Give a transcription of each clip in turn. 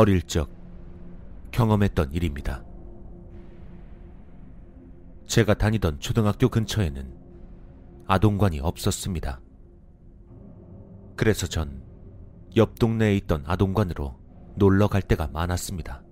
어릴 적 경험했던 일입니다. 제가 다니던 초등학교 근처에는 아동관이 없었습니다. 그래서 전 옆 동네에 있던 아동관으로 놀러 갈 때가 많았습니다.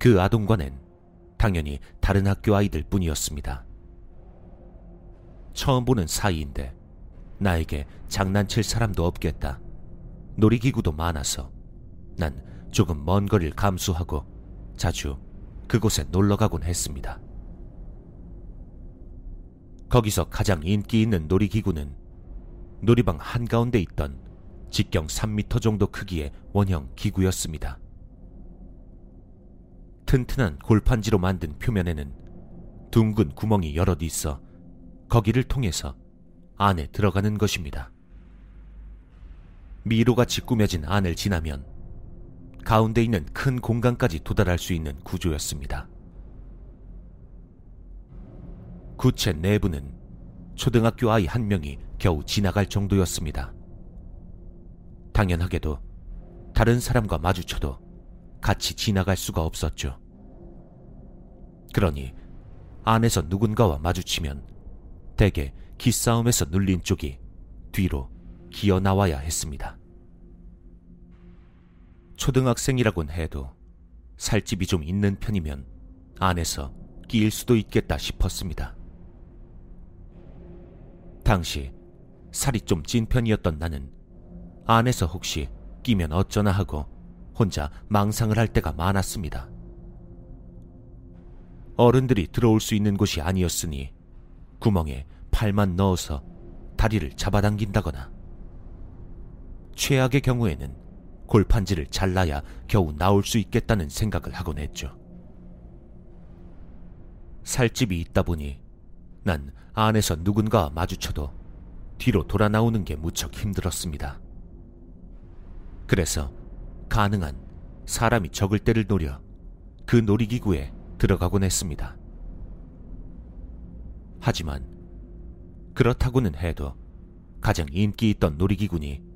그 아동관엔 당연히 다른 학교 아이들 뿐이었습니다. 처음 보는 사이인데 나에게 장난칠 사람도 없겠다. 놀이기구도 많아서 난 조금 먼 거리를 감수하고 자주 그곳에 놀러 가곤 했습니다. 거기서 가장 인기 있는 놀이기구는 놀이방 한가운데 있던 직경 3미터 정도 크기의 원형 기구였습니다. 튼튼한 골판지로 만든 표면에는 둥근 구멍이 여럿 있어 거기를 통해서 안에 들어가는 것입니다. 미로같이 꾸며진 안을 지나면 가운데 있는 큰 공간까지 도달할 수 있는 구조였습니다. 구체 내부는 초등학교 아이 한 명이 겨우 지나갈 정도였습니다. 당연하게도 다른 사람과 마주쳐도 같이 지나갈 수가 없었죠. 그러니 안에서 누군가와 마주치면 대개 기싸움에서 눌린 쪽이 뒤로 기어 나와야 했습니다. 초등학생이라곤 해도 살집이 좀 있는 편이면 안에서 끼일 수도 있겠다 싶었습니다. 당시 살이 좀 찐 편이었던 나는 안에서 혹시 끼면 어쩌나 하고 혼자 망상을 할 때가 많았습니다. 어른들이 들어올 수 있는 곳이 아니었으니 구멍에 팔만 넣어서 다리를 잡아당긴다거나 최악의 경우에는 골판지를 잘라야 겨우 나올 수 있겠다는 생각을 하곤 했죠. 살집이 있다 보니 난 안에서 누군가와 마주쳐도 뒤로 돌아 나오는 게 무척 힘들었습니다. 그래서 가능한 사람이 적을 때를 노려 그 놀이기구에 들어가곤 했습니다. 하지만 그렇다고는 해도 가장 인기 있던 놀이기구니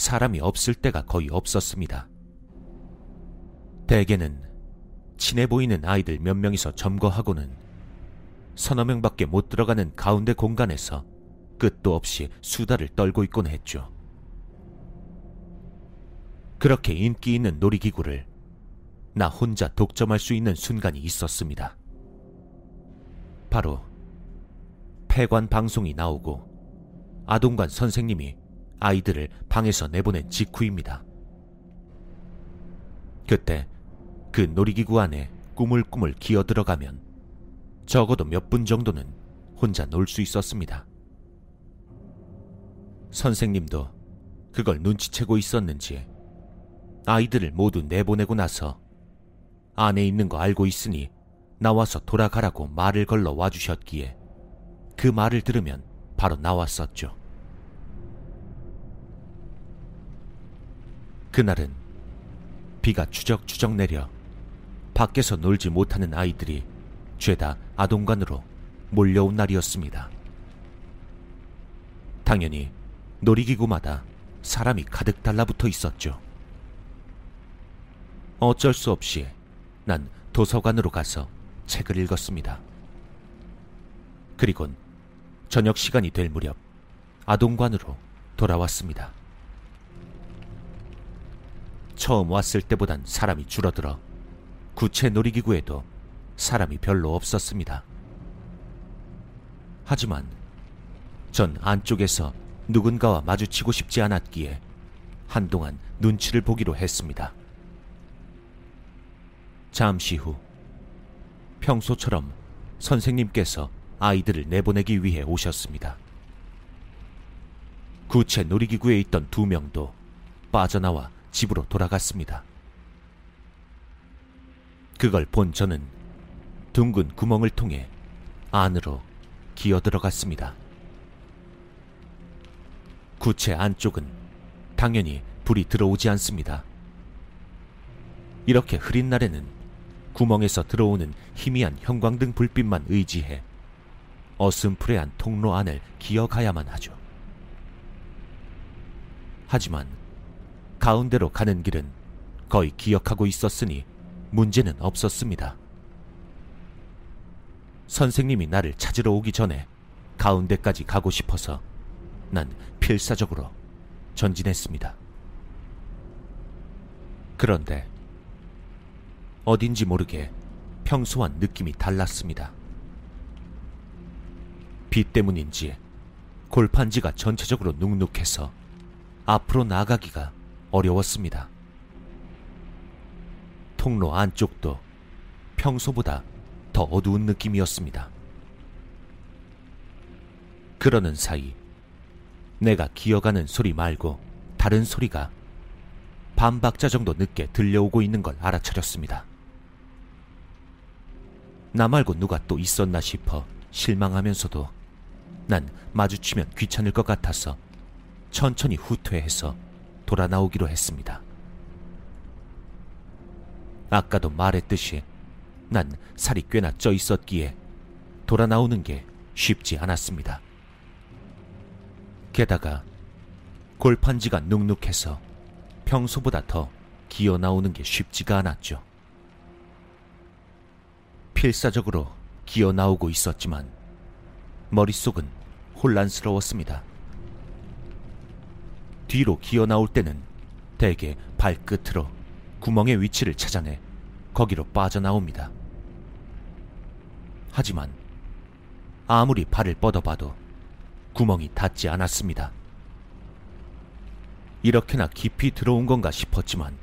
사람이 없을 때가 거의 없었습니다. 대개는 친해 보이는 아이들 몇 명이서 점거하고는 서너 명 밖에 못 들어가는 가운데 공간에서 끝도 없이 수다를 떨고 있곤 했죠. 그렇게 인기 있는 놀이기구를 나 혼자 독점할 수 있는 순간이 있었습니다. 바로 폐관 방송이 나오고 아동관 선생님이 아이들을 방에서 내보낸 직후입니다. 그때 그 놀이기구 안에 꾸물꾸물 기어 들어가면 적어도 몇 분 정도는 혼자 놀 수 있었습니다. 선생님도 그걸 눈치채고 있었는지 아이들을 모두 내보내고 나서 안에 있는 거 알고 있으니 나와서 돌아가라고 말을 걸러 와주셨기에 그 말을 들으면 바로 나왔었죠. 그날은 비가 추적추적 내려 밖에서 놀지 못하는 아이들이 죄다 아동관으로 몰려온 날이었습니다. 당연히 놀이기구마다 사람이 가득 달라붙어 있었죠. 어쩔 수 없이 난 도서관으로 가서 책을 읽었습니다. 그리곤 저녁 시간이 될 무렵 아동관으로 돌아왔습니다. 처음 왔을 때보단 사람이 줄어들어 구체 놀이기구에도 사람이 별로 없었습니다. 하지만 전 안쪽에서 누군가와 마주치고 싶지 않았기에 한동안 눈치를 보기로 했습니다. 잠시 후 평소처럼 선생님께서 아이들을 내보내기 위해 오셨습니다. 구체 놀이기구에 있던 두 명도 빠져나와 집으로 돌아갔습니다. 그걸 본 저는 둥근 구멍을 통해 안으로 기어 들어갔습니다. 구체 안쪽은 당연히 불이 들어오지 않습니다. 이렇게 흐린 날에는 구멍에서 들어오는 희미한 형광등 불빛만 의지해 어슴푸레한 통로 안을 기어가야만 하죠. 하지만 가운데로 가는 길은 거의 기억하고 있었으니 문제는 없었습니다. 선생님이 나를 찾으러 오기 전에 가운데까지 가고 싶어서 난 필사적으로 전진했습니다. 그런데 어딘지 모르게 평소와 느낌이 달랐습니다. 비 때문인지 골판지가 전체적으로 눅눅해서 앞으로 나가기가 어려웠습니다. 통로 안쪽도 평소보다 더 어두운 느낌이었습니다. 그러는 사이 내가 기어가는 소리 말고 다른 소리가 반 박자 정도 늦게 들려오고 있는 걸 알아차렸습니다. 나 말고 누가 또 있었나 싶어 실망하면서도 난 마주치면 귀찮을 것 같아서 천천히 후퇴해서 돌아 나오기로 했습니다. 아까도 말했듯이 난 살이 꽤나 쪄 있었기에 돌아 나오는 게 쉽지 않았습니다. 게다가 골판지가 눅눅해서 평소보다 더 기어 나오는 게 쉽지가 않았죠. 필사적으로 기어 나오고 있었지만 머릿속은 혼란스러웠습니다. 뒤로 기어 나올 때는 대개 발끝으로 구멍의 위치를 찾아내 거기로 빠져나옵니다. 하지만 아무리 발을 뻗어봐도 구멍이 닿지 않았습니다. 이렇게나 깊이 들어온 건가 싶었지만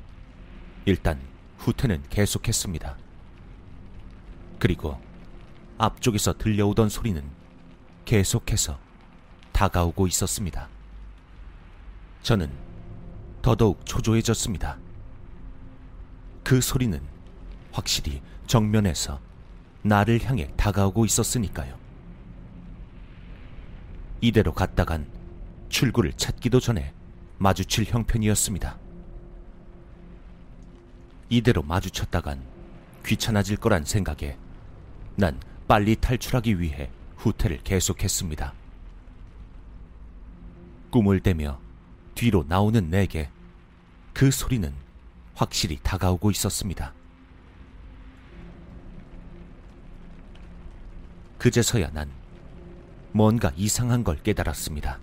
일단 후퇴는 계속했습니다. 그리고 앞쪽에서 들려오던 소리는 계속해서 다가오고 있었습니다. 저는 더더욱 초조해졌습니다. 그 소리는 확실히 정면에서 나를 향해 다가오고 있었으니까요. 이대로 갔다간 출구를 찾기도 전에 마주칠 형편이었습니다. 이대로 마주쳤다간 귀찮아질 거란 생각에 난 빨리 탈출하기 위해 후퇴를 계속했습니다. 꿈을 대며 뒤로 나오는 내게 그 소리는 확실히 다가오고 있었습니다. 그제서야 난 뭔가 이상한 걸 깨달았습니다.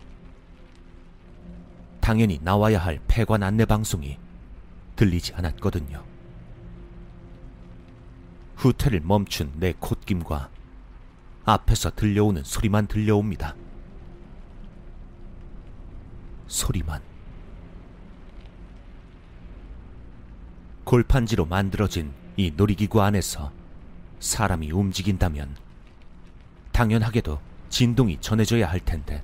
당연히 나와야 할 폐관 안내 방송이 들리지 않았거든요. 후퇴를 멈춘 내 콧김과 앞에서 들려오는 소리만 들려옵니다. 소리만. 골판지로 만들어진 이 놀이기구 안에서 사람이 움직인다면 당연하게도 진동이 전해져야 할 텐데.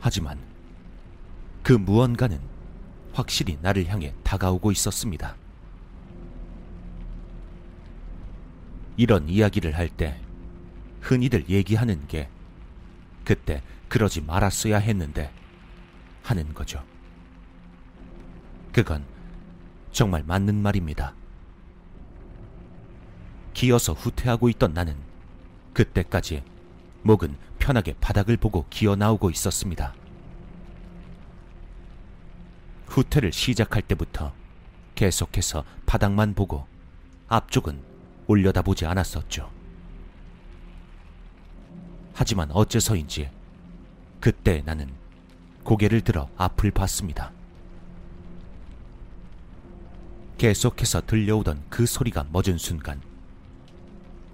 하지만 그 무언가는 확실히 나를 향해 다가오고 있었습니다. 이런 이야기를 할 때 흔히들 얘기하는 게 그때 그러지 말았어야 했는데 하는 거죠. 그건 정말 맞는 말입니다. 기어서 후퇴하고 있던 나는 그때까지 목은 편하게 바닥을 보고 기어 나오고 있었습니다. 후퇴를 시작할 때부터 계속해서 바닥만 보고 앞쪽은 올려다보지 않았었죠. 하지만 어째서인지 그때 나는 고개를 들어 앞을 봤습니다. 계속해서 들려오던 그 소리가 멎은 순간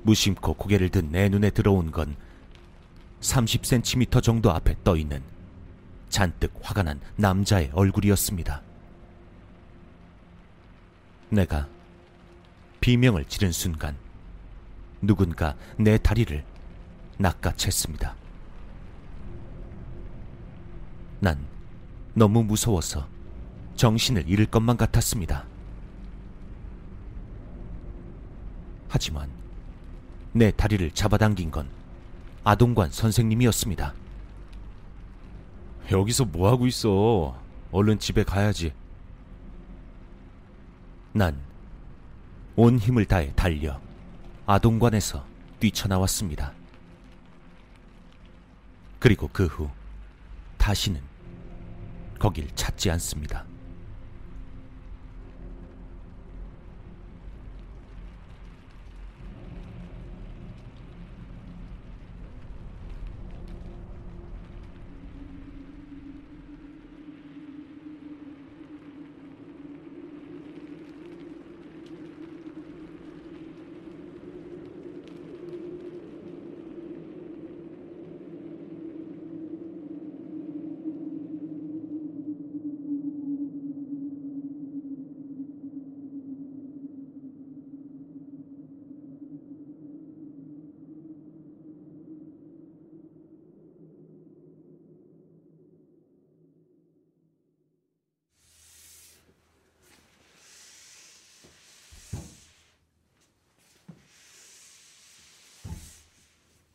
무심코 고개를 든 내 눈에 들어온 건 30cm 정도 앞에 떠 있는 잔뜩 화가 난 남자의 얼굴이었습니다. 내가 비명을 지른 순간 누군가 내 다리를 낚아챘습니다. 난 너무 무서워서 정신을 잃을 것만 같았습니다. 하지만 내 다리를 잡아당긴 건 아동관 선생님이었습니다. 여기서 뭐 하고 있어? 얼른 집에 가야지. 난 온 힘을 다해 달려 아동관에서 뛰쳐나왔습니다. 그리고 그 후 다시는 거길 찾지 않습니다.